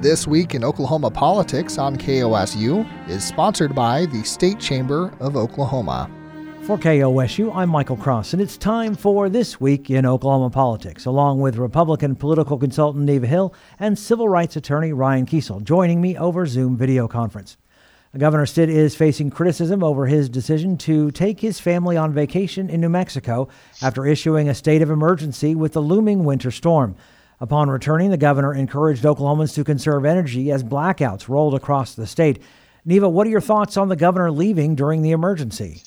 This Week in Oklahoma Politics on KOSU is sponsored by the State Chamber of Oklahoma. For KOSU, I'm Michael Cross, and it's time for This Week in Oklahoma Politics, along with Republican political consultant Neva Hill and civil rights attorney Ryan Kiesel, joining me over Zoom video conference. Governor Stitt is facing criticism over his decision to take his family on vacation in New Mexico after issuing a state of emergency with the looming winter storm. Upon returning, the governor encouraged Oklahomans to conserve energy as blackouts rolled across the state. Neva, what are your thoughts on the governor leaving during the emergency?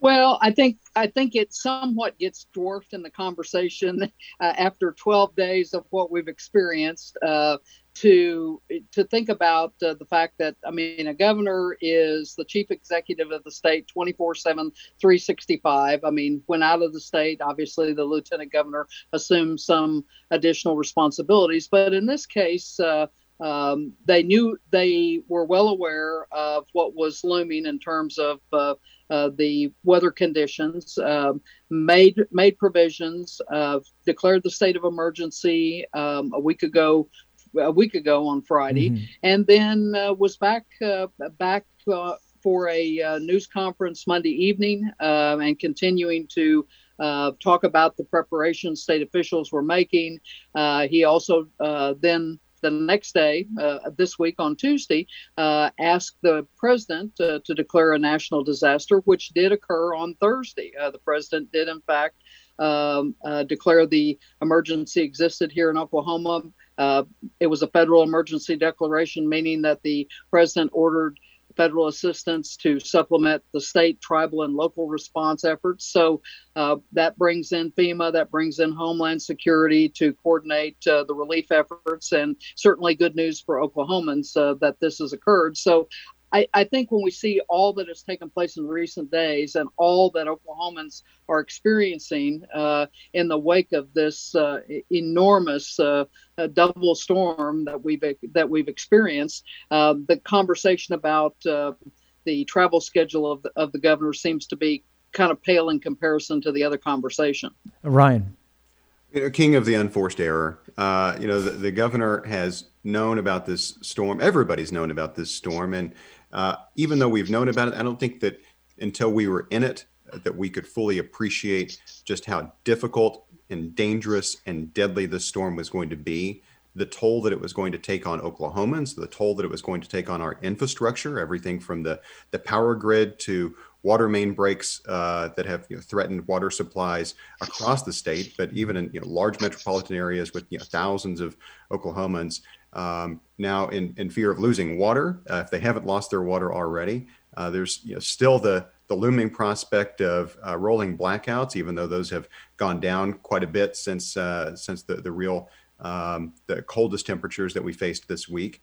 Well, I think I think it somewhat gets dwarfed in the conversation uh, after 12 days of what we've experienced. Uh, to to think about uh, the fact that I mean a governor is the chief executive of the state 24/7 365 I mean when out of the state obviously the lieutenant governor assumes some additional responsibilities. But in this case uh, um, they knew they were well aware of what was looming in terms of uh, uh, the weather conditions, um, made made provisions, uh, declared the state of emergency um, a week ago a week ago on Friday, mm-hmm. and then uh, was back uh, back uh, for a uh, news conference Monday evening, and continuing to. Uh, talk about the preparations state officials were making. Uh, he also then the next day, uh, this week on Tuesday, uh, asked the president uh, to declare a national disaster, which did occur on Thursday. the president did, in fact, um, declare the emergency existed here in Oklahoma. Uh, it was a federal emergency declaration, meaning that the president ordered federal assistance to supplement the state, tribal, and local response efforts. So uh, that brings in FEMA, that brings in Homeland Security to coordinate uh, the relief efforts, and certainly good news for Oklahomans uh, that this has occurred. So I, I, think when we see all that has taken place in recent days and all that Oklahomans are experiencing uh, in the wake of this uh, enormous uh, uh double storm that we've that we've experienced, uh, the conversation about uh, the travel schedule of the, of the governor seems to be kind of pale in comparison to the other conversation. Ryan. You know, king of the unforced error. you know, the, the governor has known about this storm. Everybody's known about this storm, and uh, even though we've known about it, I don't think that until we were in it that we could fully appreciate just how difficult and dangerous and deadly this storm was going to be. The toll that it was going to take on Oklahomans, the toll that it was going to take on our infrastructure, everything from the, the power grid to water main breaks uh, that have you know, threatened water supplies across the state, but even in you know, large metropolitan areas with you know, thousands of Oklahomans um, now in, in fear of losing water uh, if they haven't lost their water already. Uh, there's you know, still the, the looming prospect of uh, rolling blackouts, even though those have gone down quite a bit since uh, since the, the real um, the coldest temperatures that we faced this week.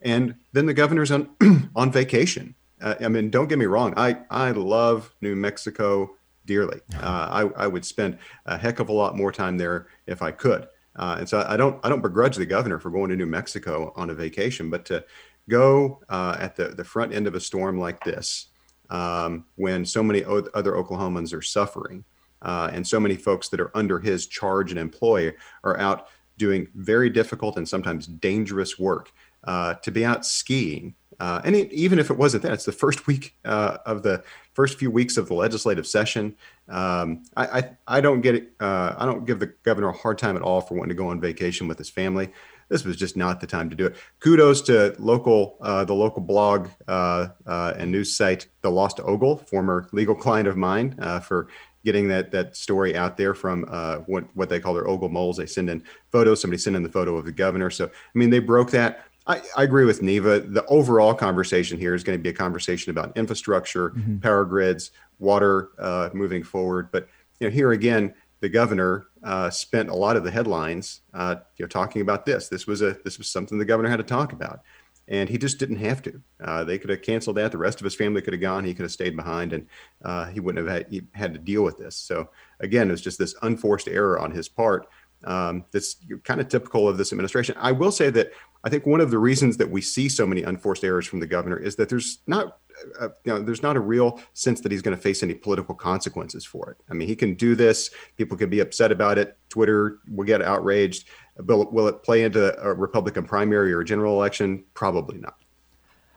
And then the governor's on on vacation. Uh, I mean, don't get me wrong. I I love New Mexico dearly. Uh, I I would spend a heck of a lot more time there if I could. Uh, and so I don't I don't begrudge the governor for going to New Mexico on a vacation, but to go uh, at the, the front end of a storm like this, um, when so many o- other Oklahomans are suffering, uh, and so many folks that are under his charge and employ are out doing very difficult and sometimes dangerous work, uh, to be out skiing uh, and it, even if it wasn't that, it's the first week uh, of the first few weeks of the legislative session. Um, I, I, I don't get it. Uh, I don't give the governor a hard time at all for wanting to go on vacation with his family. This was just not the time to do it. Kudos to local uh, the local blog uh, uh, and news site The Lost Ogle, former legal client of mine, for getting that that story out there from uh, what what they call their ogle moles. They send in photos. Somebody sent in the photo of the governor. So I mean, they broke that. I, I, agree with Neva. The overall conversation here is going to be a conversation about infrastructure, mm-hmm. power grids, water uh, moving forward. But you know, here again, the governor uh, spent a lot of the headlines, uh, you know, talking about this. This was a this was something the governor had to talk about, and he just didn't have to. Uh, they could have canceled that. The rest of his family could have gone. He could have stayed behind, and uh, he wouldn't have had, had to deal with this. So again, it was just this unforced error on his part um, that's kind of typical of this administration. I will say that I think one of the reasons that we see so many unforced errors from the governor is that there's not uh, you know, there's not a real sense that he's going to face any political consequences for it. I mean, he can do this. People can be upset about it. Twitter will get outraged. But will it play into a Republican primary or a general election? Probably not.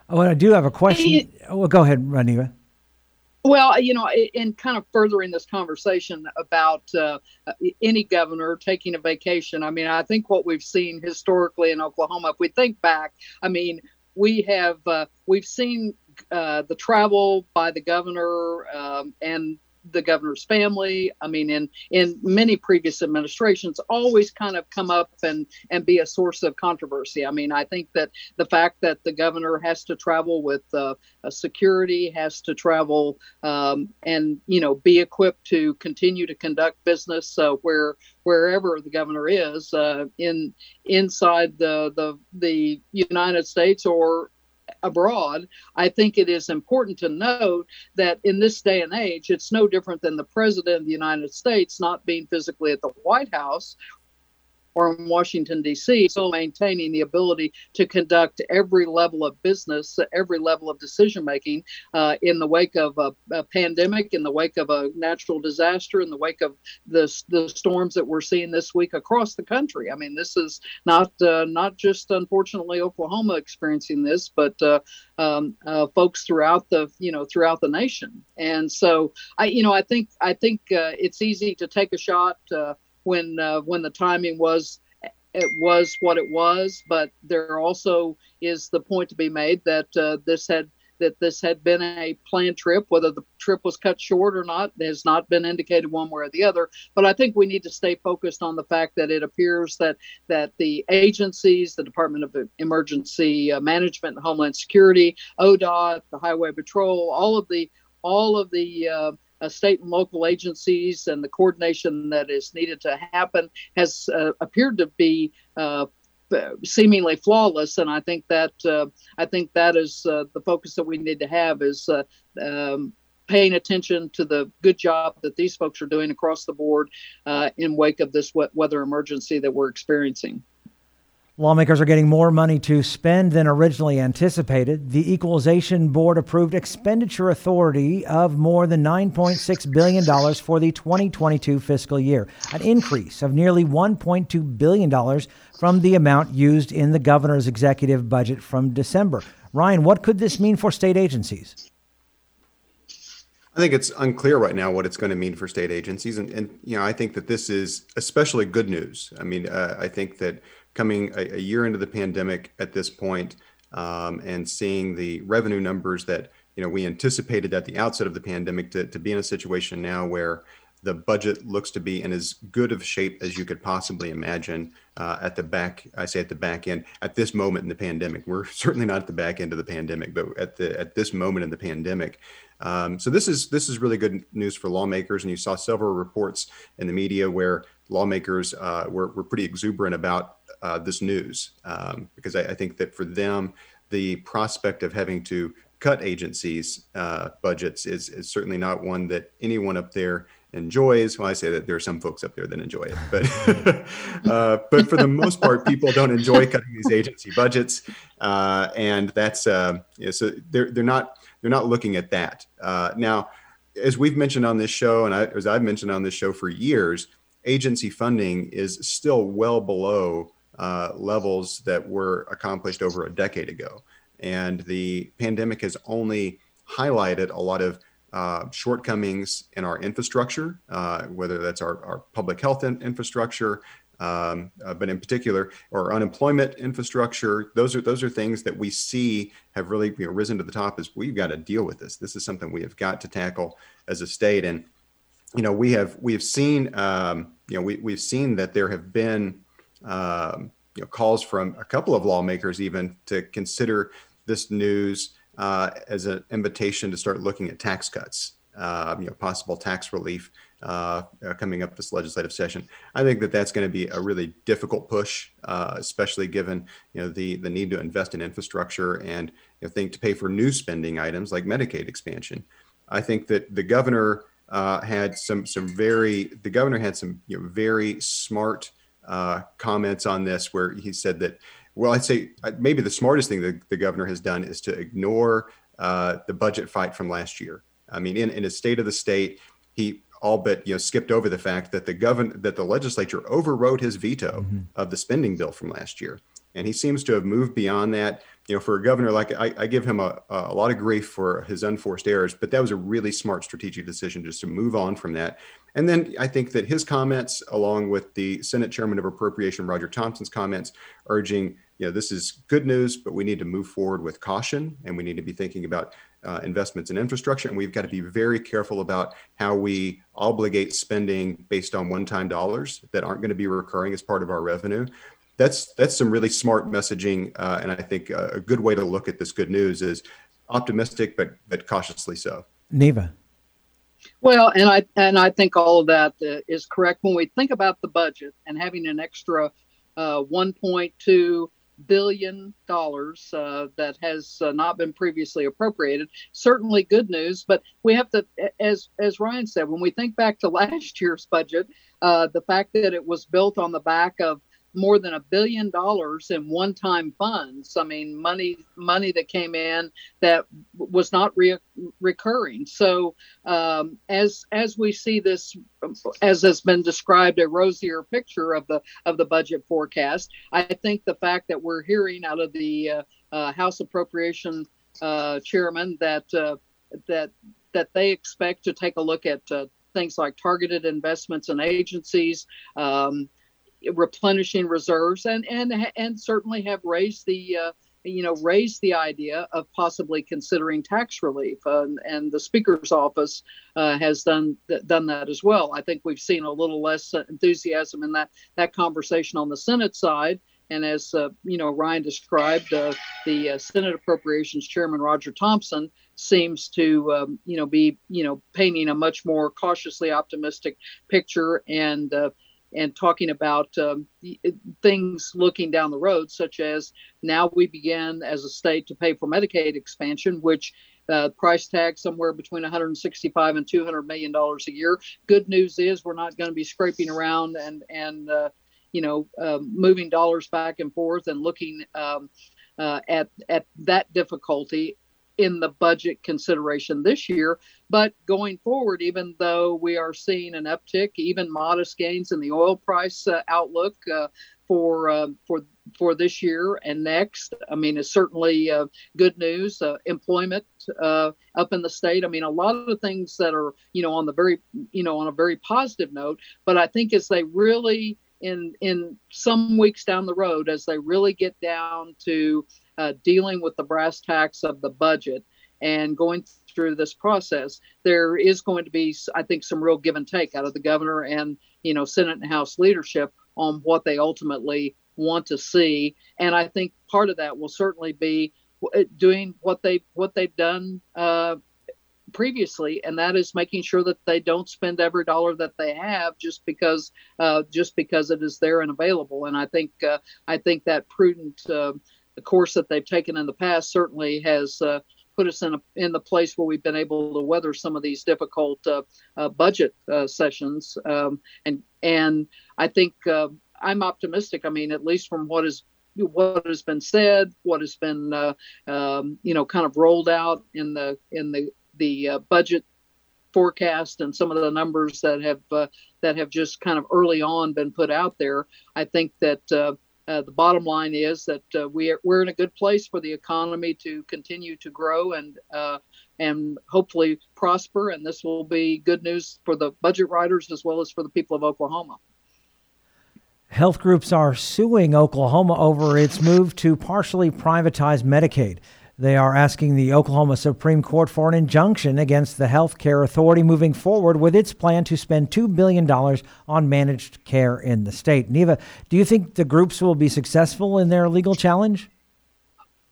Oh, and I do have a question. Oh, well, go ahead, Raniva. Well, you know, in kind of furthering this conversation about uh, any governor taking a vacation, I mean, I think what we've seen historically in Oklahoma, if we think back, I mean, we have uh, we've seen uh, the travel by the governor um, and the governor's family. I mean, in in many previous administrations, always kind of come up and and be a source of controversy. I mean, I think that the fact that the governor has to travel with uh, security, has to travel um, and you know be equipped to continue to conduct business uh, where wherever the governor is uh, in inside the the the United States or abroad, I think it is important to note that in this day and age, it's no different than the president of the United States not being physically at the White House or in Washington, D.C., still maintaining the ability to conduct every level of business, every level of decision making uh, in the wake of a, a, pandemic, in the wake of a natural disaster, in the wake of the, the storms that we're seeing this week across the country. I mean, this is not uh, not just unfortunately Oklahoma experiencing this, but uh, um, uh, folks throughout the you know throughout the nation. And so I you know I think I think uh, it's easy to take a shot uh, when uh, when the timing was it was what it was. But there also is the point to be made that uh, this had that this had been a planned trip. Whether the trip was cut short or not has not been indicated one way or the other. But I think we need to stay focused on the fact that it appears that that the agencies, the Department of Emergency uh, Management, Homeland Security, ODOT, the Highway Patrol, all of the all of the uh, uh, state and local agencies and the coordination that is needed to happen has uh, appeared to be uh, seemingly flawless. And i think that uh, i think that is uh, the focus that we need to have is uh, um, paying attention to the good job that these folks are doing across the board in wake of this weather emergency that we're experiencing Lawmakers are getting more money to spend than originally anticipated. The Equalization Board approved expenditure authority of more than $9.6 billion for the 2022 fiscal year, an increase of nearly $1.2 billion from the amount used in the governor's executive budget from December. Ryan, what could this mean for state agencies? I think it's unclear right now what it's going to mean for state agencies, and, and you know I think that this is especially good news. I mean, uh, I think that coming a, a, year into the pandemic at this point, um, and seeing the revenue numbers that you know we anticipated at the outset of the pandemic to, to be in a situation now where the budget looks to be in as good of shape as you could possibly imagine uh, at the back i say at the back end at this moment in the pandemic we're certainly not at the back end of the pandemic but at the at this moment in the pandemic um, so this is this is really good news for lawmakers and you saw several reports in the media where lawmakers uh, were, were pretty exuberant about uh, this news um, because I, I, think that for them, the prospect of having to cut agencies' uh, budgets is, is certainly not one that anyone up there enjoys. Well, I say that there are some folks up there that enjoy it, but uh, but for the most part, people don't enjoy cutting these agency budgets, uh, and that's uh, yeah, so they're they're not they're not looking at that uh, now. As we've mentioned on this show, and I, as I've mentioned on this show for years, agency funding is still well below uh, levels that were accomplished over a decade ago. And the pandemic has only highlighted a lot of uh, shortcomings in our infrastructure, uh, whether that's our, our public health in- infrastructure, um, uh, but in particular, our unemployment infrastructure. Those are those are things that we see have really you know, risen to the top. As we've got to deal with this. This is something we have got to tackle as a state. And you know, we have we have seen um, you know we we've seen that there have been um, you know, calls from a couple of lawmakers even to consider this news uh, as an invitation to start looking at tax cuts, uh, you know, possible tax relief uh, coming up this legislative session. I think that that's going to be a really difficult push, uh, especially given you know the the need to invest in infrastructure and you know, think to pay for new spending items like Medicaid expansion. I think that the governor uh, had some some very the governor had some you know, very smart uh, comments on this where he said that, well, I'd say uh, maybe the smartest thing that the governor has done is to ignore uh, the budget fight from last year. I mean, in, in his state of the state, he all but you know skipped over the fact that the govern that the legislature overrode his veto mm-hmm. of the spending bill from last year, and he seems to have moved beyond that. You know, for a governor like I, I give him a, a lot of grief for his unforced errors, but that was a really smart strategic decision just to move on from that. And then I think that his comments, along with the Senate Chairman of Appropriation Roger Thompson's comments, urging you know this is good news, but we need to move forward with caution, and we need to be thinking about uh, investments in infrastructure, and we've got to be very careful about how we obligate spending based on one-time dollars that aren't going to be recurring as part of our revenue. That's that's some really smart messaging, uh, and I think uh, a good way to look at this good news is optimistic but but cautiously so. Neva. Well, and I and I think all of that uh, is correct when we think about the budget and having an extra uh, 1.2 billion dollars uh, that has uh, not been previously appropriated. Certainly good news, but we have to, as as Ryan said, when we think back to last year's budget, uh, the fact that it was built on the back of more than a billion dollars in one-time funds. I mean, money money that came in that was not re- recurring. So um, as as we see this, as has been described, a rosier picture of the of the budget forecast, I think the fact that we're hearing out of the uh, uh, House Appropriation uh, Chairman that uh, that that they expect to take a look at uh, things like targeted investments in agencies. Um, replenishing reserves and and and certainly have raised the uh, you know raised the idea of possibly considering tax relief. Uh, and the speaker's office uh, has done done that as well. I think we've seen a little less enthusiasm in that that conversation on the senate side. And as uh, you know ryan described uh, the uh, senate appropriations chairman roger thompson seems to um, you know be you know painting a much more cautiously optimistic picture and and talking about um, things looking down the road, such as now we begin as a state to pay for Medicaid expansion, which uh, price tag somewhere between 165 and 200 million dollars a year. Good news is we're not going to be scraping around and and uh, you know uh, moving dollars back and forth and looking um, uh, at at that difficulty in the budget consideration this year. But going forward, even though we are seeing an uptick, even modest gains in the oil price uh, outlook uh, for uh, for for this year and next, I mean, it's certainly uh, good news. Uh, employment uh, up in the state. I mean, a lot of the things that are you know on the very you know on a very positive note. But I think as they really in in some weeks down the road, as they really get down to uh, dealing with the brass tacks of the budget and going through this process, there is going to be, I think, some real give and take out of the governor and you know Senate and House leadership on what they ultimately want to see. And I think part of that will certainly be uh, doing what they what they've done uh, previously, and that is making sure that they don't spend every dollar that they have just because uh, just because it is there and available. And I think uh, I think that prudent uh, the course that they've taken in the past certainly has uh, put us in a, in the place where we've been able to weather some of these difficult uh, uh, budget uh, sessions. Um, and and I think uh, I'm optimistic. I mean, at least from what is what has been said, what has been uh, um, you know kind of rolled out in the in the the budget forecast and some of the numbers that have that have just kind of early on been put out there. I think that uh, the bottom line is that uh, we are, we're in a good place for the economy to continue to grow and uh, and hopefully prosper. And this will be good news for the budget writers as well as for the people of Oklahoma. Health groups are suing Oklahoma over its move to partially privatize Medicaid. They are asking the Oklahoma Supreme Court for an injunction against the Health Care Authority moving forward with its plan to spend $2 billion on managed care in the state. Neva, do you think the groups will be successful in their legal challenge?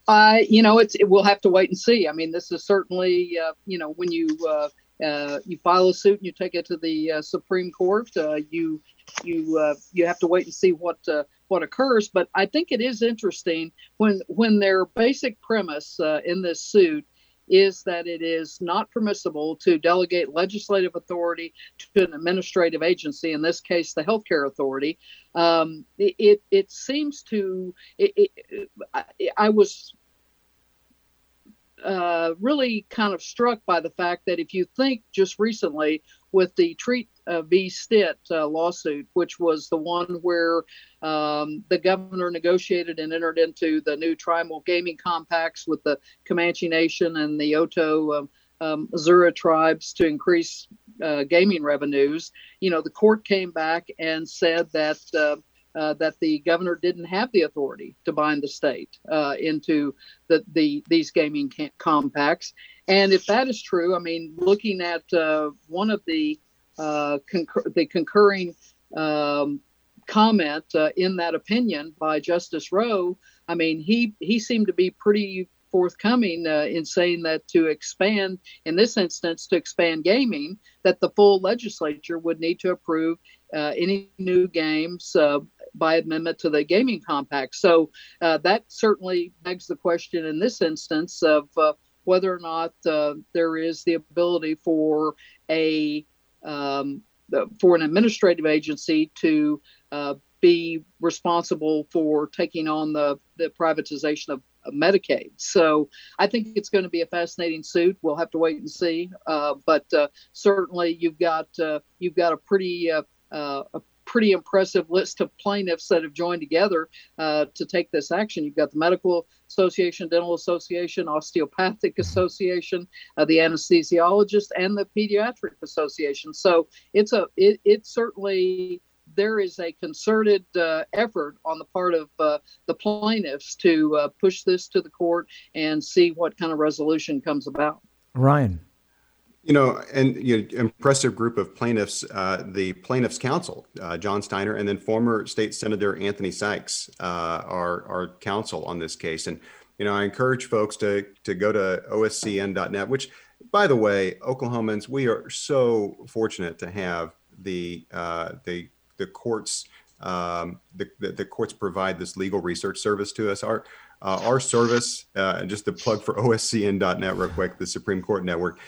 Uh, you know, it's it, we'll have to wait and see. I mean, this is certainly, uh, you know, when you uh, uh, you file a suit and you take it to the uh, Supreme Court, uh, you you uh, you have to wait and see what uh, what occurs. But I think it is interesting when when their basic premise uh, in this suit is that it is not permissible to delegate legislative authority to an administrative agency, in this case, the healthcare authority. Um, it, it, it seems to, it, it, I, I was uh, really kind of struck by the fact that if you think just recently with the Treat uh, v. Stitt uh, lawsuit, which was the one where um, the governor negotiated and entered into the new tribal gaming compacts with the Comanche Nation and the Otoe um, um, Missouri tribes to increase uh, gaming revenues. You know, the court came back and said that uh, that the governor didn't have the authority to bind the state uh, into the, the these gaming compacts. And if that is true, I mean, looking at uh, one of the uh, concur- the concurring um, comment uh, in that opinion by Justice Rowe, I mean, he he seemed to be pretty forthcoming uh, in saying that to expand, in this instance, to expand gaming, that the full legislature would need to approve uh, any new games uh, by amendment to the gaming compact. So uh, that certainly begs the question in this instance of uh, whether or not uh, there is the ability for a um, for an administrative agency to be responsible for taking on the, the privatization of Medicaid. So I think it's going to be a fascinating suit. We'll have to wait and see. Uh, but uh, certainly, you've got uh, you've got a pretty uh, uh, a pretty impressive list of plaintiffs that have joined together uh, to take this action. You've got the Medical Association, Dental Association, Osteopathic Association, the Anesthesiologist, and the Pediatric Association. So it's a it, it's certainly there is a concerted uh, effort on the part of uh, the plaintiffs to uh, push this to the court and see what kind of resolution comes about. Ryan. You know, and you know, impressive group of plaintiffs, uh, the Plaintiffs' Counsel, uh, John Steiner, and then former State Senator Anthony Sykes uh, are are counsel on this case. And you know, I encourage folks to to go to oscn.net. Which, by the way, Oklahomans, we are so fortunate to have the the the courts um, the, the, the, courts provide this legal research service to us. Our uh, our service, uh, just to plug for OSCN.net real quick, the Supreme Court Network,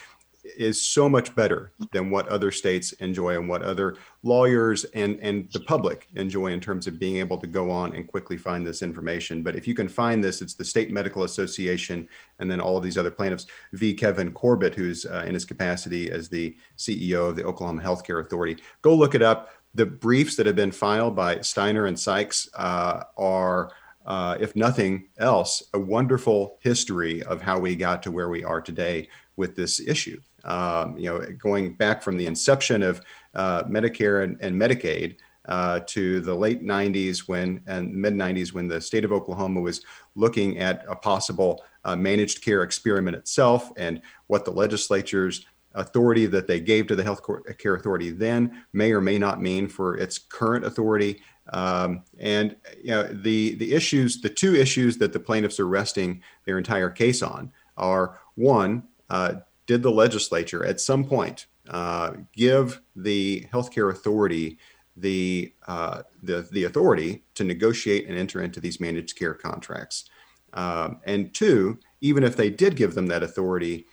is so much better than what other states enjoy and what other lawyers and, and the public enjoy in terms of being able to go on and quickly find this information. But if you can find this, it's the State Medical Association and then all of these other plaintiffs, v. Kevin Corbett, who's uh, in his capacity as the CEO of the Oklahoma Healthcare Authority. Go look it up the briefs that have been filed by Steiner and Sykes uh, are, uh, if nothing else, a wonderful history of how we got to where we are today with this issue. Um, you know, going back from the inception of uh, Medicare and, and Medicaid uh, to the late 90s when and mid 90s when the state of Oklahoma was looking at a possible uh, managed care experiment itself and what the legislatures authority that they gave to the health care authority then may or may not mean for its current authority. Um, and you know, the the issues, the two issues that the plaintiffs are resting their entire case on are one, uh, did the legislature at some point uh, give the healthcare authority the, uh, the the authority to negotiate and enter into these managed care contracts? Um, and two, even if they did give them that authority,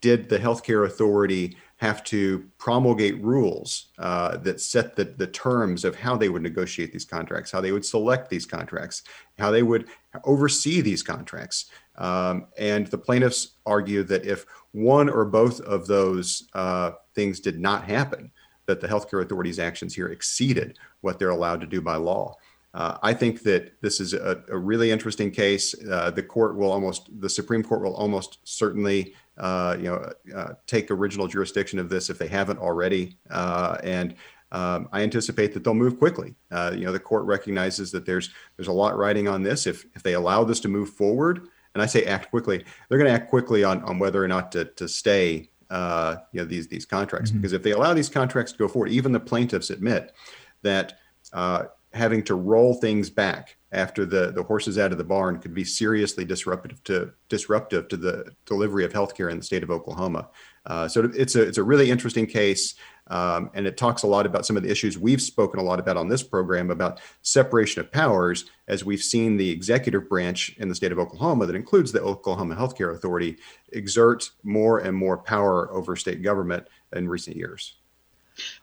did the healthcare authority have to promulgate rules uh, that set the, the terms of how they would negotiate these contracts, how they would select these contracts, how they would oversee these contracts. Um, and the plaintiffs argue that if one or both of those uh, things did not happen, that the healthcare authority's actions here exceeded what they're allowed to do by law. Uh, I think that this is a, a really interesting case. Uh, the court will almost, the Supreme Court will almost certainly uh, you know, uh, take original jurisdiction of this if they haven't already. Uh, and um, I anticipate that they'll move quickly. Uh, you know, the court recognizes that there's there's a lot riding on this. If if they allow this to move forward, and I say act quickly, they're going to act quickly on on whether or not to to stay. Uh, you know these these contracts mm-hmm. because if they allow these contracts to go forward, even the plaintiffs admit that having to roll things back after the, the horses out of the barn could be seriously disruptive to disruptive to the delivery of healthcare in the state of Oklahoma. Uh, so it's a it's a really interesting case, um, and it talks a lot about some of the issues we've spoken a lot about on this program about separation of powers, as we've seen the executive branch in the state of Oklahoma, that includes the Oklahoma Healthcare Authority, exert more and more power over state government in recent years.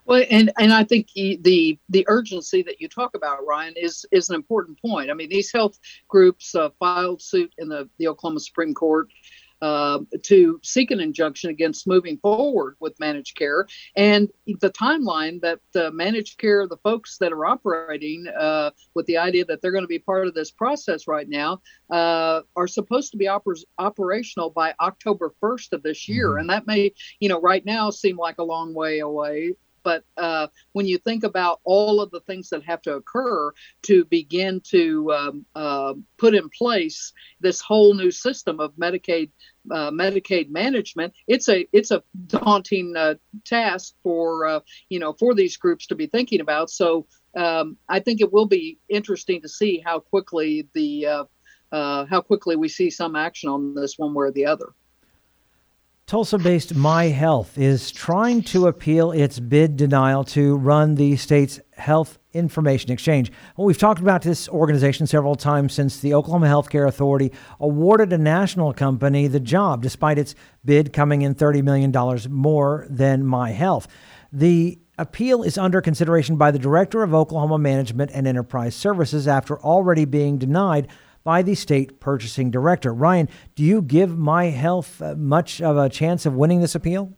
Well, and and I think the the urgency that you talk about, Ryan, is is an important point. I mean, these health groups uh, filed suit in the the Oklahoma Supreme Court uh, to seek an injunction against moving forward with managed care. And the timeline that uh, managed care, the folks that are operating uh, with the idea that they're going to be part of this process right now, uh, are supposed to be oper- operational by October 1st of this year. Mm-hmm. And that may, you know, right now seem like a long way away. But uh, when you think about all of the things that have to occur to begin to um, uh, put in place this whole new system of Medicaid uh, Medicaid management, it's a it's a daunting uh, task for uh, you know for these groups to be thinking about. So um, I think it will be interesting to see how quickly the uh, how quickly we see some action on this one way or the other. Tulsa based My Health is trying to appeal its bid denial to run the state's health information exchange. Well, we've talked about this organization several times since the Oklahoma Healthcare Authority awarded a national company the job, despite its bid coming in $30 million more than My Health. The appeal is under consideration by the Director of Oklahoma Management and Enterprise Services after already being denied by the state purchasing director. Ryan, do you give My Health uh, much of a chance of winning this appeal?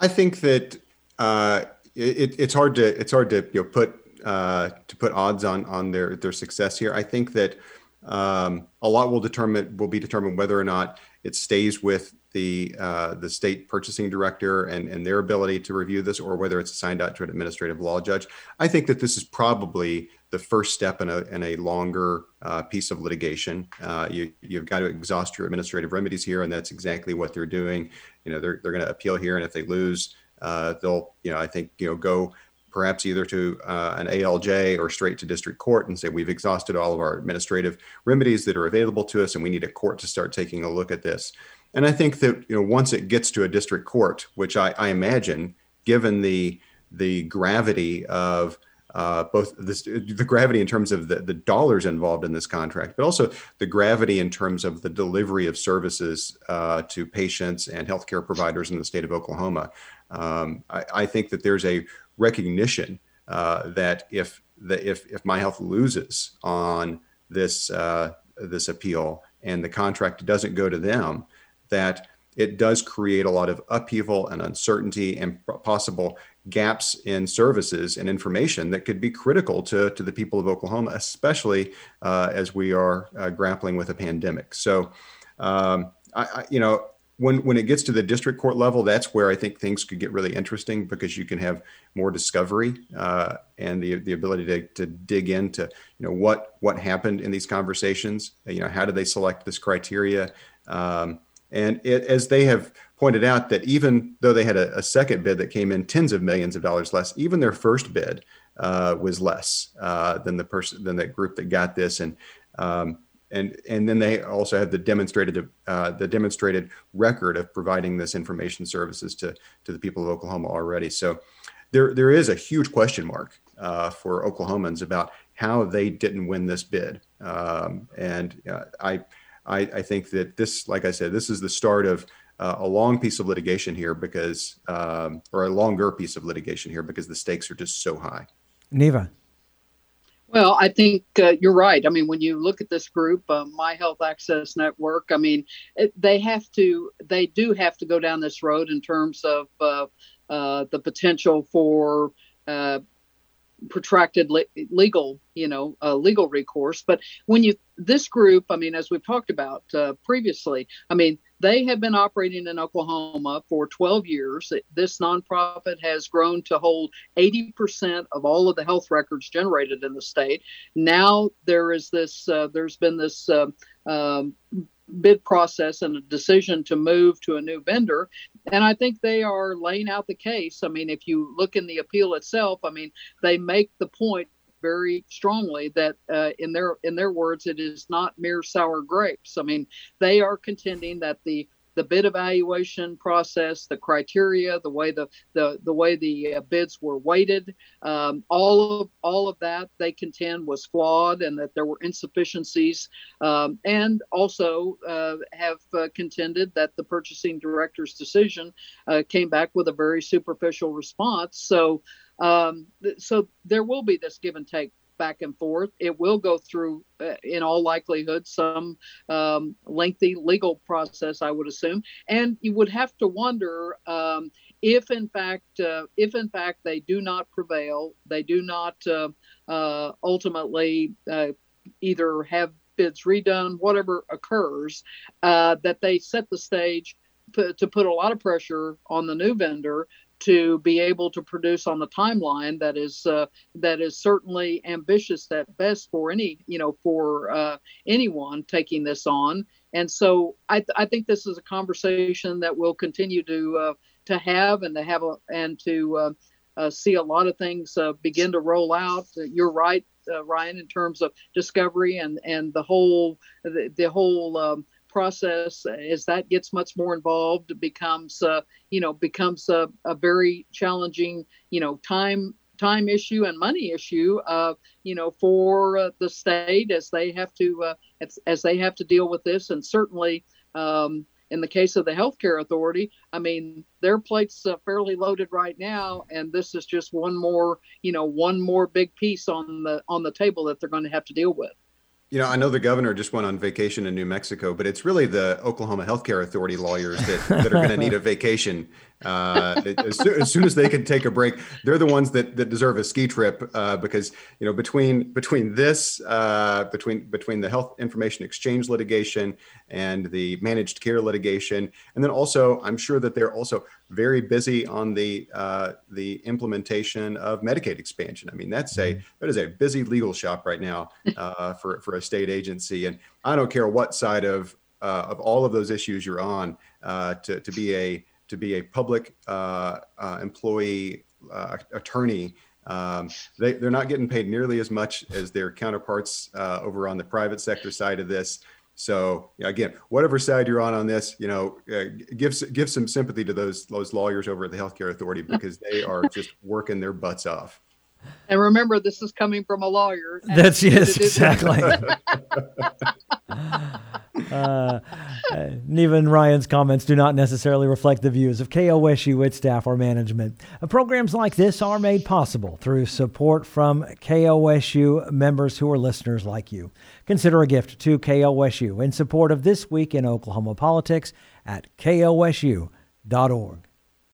I think that uh, it, it's hard to it's hard to you know put uh, to put odds on on their their success here. I think that um, a lot will determine will be determined whether or not it stays with the uh, the state purchasing director and, and their ability to review this, or whether it's assigned out to an administrative law judge. I think that this is probably the first step in a, in a longer uh, piece of litigation. Uh, you, you've got to exhaust your administrative remedies here, and that's exactly what they're doing. You know, they're, they're going to appeal here, and if they lose, uh, they'll, you know, I think, you know, go perhaps either to uh, an ALJ or straight to district court and say we've exhausted all of our administrative remedies that are available to us, and we need a court to start taking a look at this. And I think that you know once it gets to a district court, which I, I imagine, given the the gravity of uh, both this, the gravity in terms of the, the dollars involved in this contract, but also the gravity in terms of the delivery of services uh, to patients and healthcare providers in the state of Oklahoma. Um, I, I, think that there's a recognition uh, that if the, if if my health loses on this uh, this appeal and the contract doesn't go to them, that it does create a lot of upheaval and uncertainty and possible gaps in services and information that could be critical to, to the people of Oklahoma, especially uh, as we are uh, grappling with a pandemic. So, um, I, I, you know, when when it gets to the district court level, that's where I think things could get really interesting because you can have more discovery uh, and the the ability to, to dig into you know what what happened in these conversations. You know, how did they select this criteria? Um, and it, as they have pointed out, that even though they had a, a, second bid that came in tens of millions of dollars less, even their first bid uh, was less uh, than the person than the group that got this. And um, and and then they also have the demonstrated uh, the demonstrated record of providing this information services to to the people of Oklahoma already. So there there is a huge question mark uh, for Oklahomans about how they didn't win this bid. Um, and uh, I I, I, think that this, like I said, this is the start of uh, a long piece of litigation here because, um, or a longer piece of litigation here because the stakes are just so high. Neva. Well, I think uh, you're right. I mean, when you look at this group, uh, My Health Access Network, I mean, it, they have to, they do have to go down this road in terms of uh, uh the potential for uh, protracted le- legal, you know, uh, legal recourse. But when you this group, I mean, as we've talked about uh, previously, I mean, they have been operating in Oklahoma for 12 years. This nonprofit has grown to hold 80% of all of the health records generated in the state. Now there is this, uh, there's been this uh, um, bid process and a decision to move to a new vendor. And I think they are laying out the case. I mean, if you look in the appeal itself, I mean, they make the point very strongly that uh, in their in their words it is not mere sour grapes i mean they are contending that the the bid evaluation process, the criteria, the way the the, the way the uh, bids were weighted, um, all of all of that they contend was flawed and that there were insufficiencies, um, and also uh, have uh, contended that the purchasing director's decision uh, came back with a very superficial response. So. Um, so there will be this give and take back and forth. It will go through, uh, in all likelihood, some um, lengthy legal process, I would assume. And you would have to wonder um, if, in fact, uh, if in fact they do not prevail, they do not uh, uh ultimately uh, either have bids redone, whatever occurs, that they set the stage to put a lot of pressure on the new vendor to be able to produce on the timeline that is uh, that is certainly ambitious at best for any you know for uh, anyone taking this on. And so I, th- I think this is a conversation that we'll continue to uh, to have and to have a, and to uh, uh, see a lot of things uh, begin to roll out. You're right, Ryan, in terms of discovery and and the whole the, the whole um, process as that gets much more involved becomes uh, you know becomes a, a, very challenging you know time time issue and money issue uh, you know for uh, the state as they have to uh, as, as, they have to deal with this. And certainly um, in the case of the healthcare authority i mean their plate's uh, fairly loaded right now and this is just one more you know one more big piece on the on the table that they're going to have to deal with you know, I know the governor just went on vacation in New Mexico, but it's really the Oklahoma Healthcare Authority lawyers that, that are going to need a vacation uh, as, soon, as, soon, as they can take a break. They're the ones that, that deserve a ski trip uh, because you know between between this uh, between between the health information exchange litigation and the managed care litigation, and then also I'm sure that they're also very busy on the uh, the implementation of Medicaid expansion. I mean, that's a mm-hmm. that is a busy legal shop right now uh, for for a state agency, and I don't care what side of uh, of all of those issues you're on uh, to to be a to be a public uh, uh, employee attorney. Um, they, they're not getting paid nearly as much as their counterparts over on the private sector side of this. So again, whatever side you're on on this, you know, uh, give give some sympathy to those those lawyers over at the Healthcare Authority because they are just working their butts off. And remember, this is coming from a lawyer. That's yes, exactly. uh, uh, Neva and Ryan's comments do not necessarily reflect the views of KOSU, its staff, or management. Uh, programs like this are made possible through support from KOSU members who are listeners like you. Consider a gift to KOSU in support of This Week in Oklahoma Politics at kosu.org.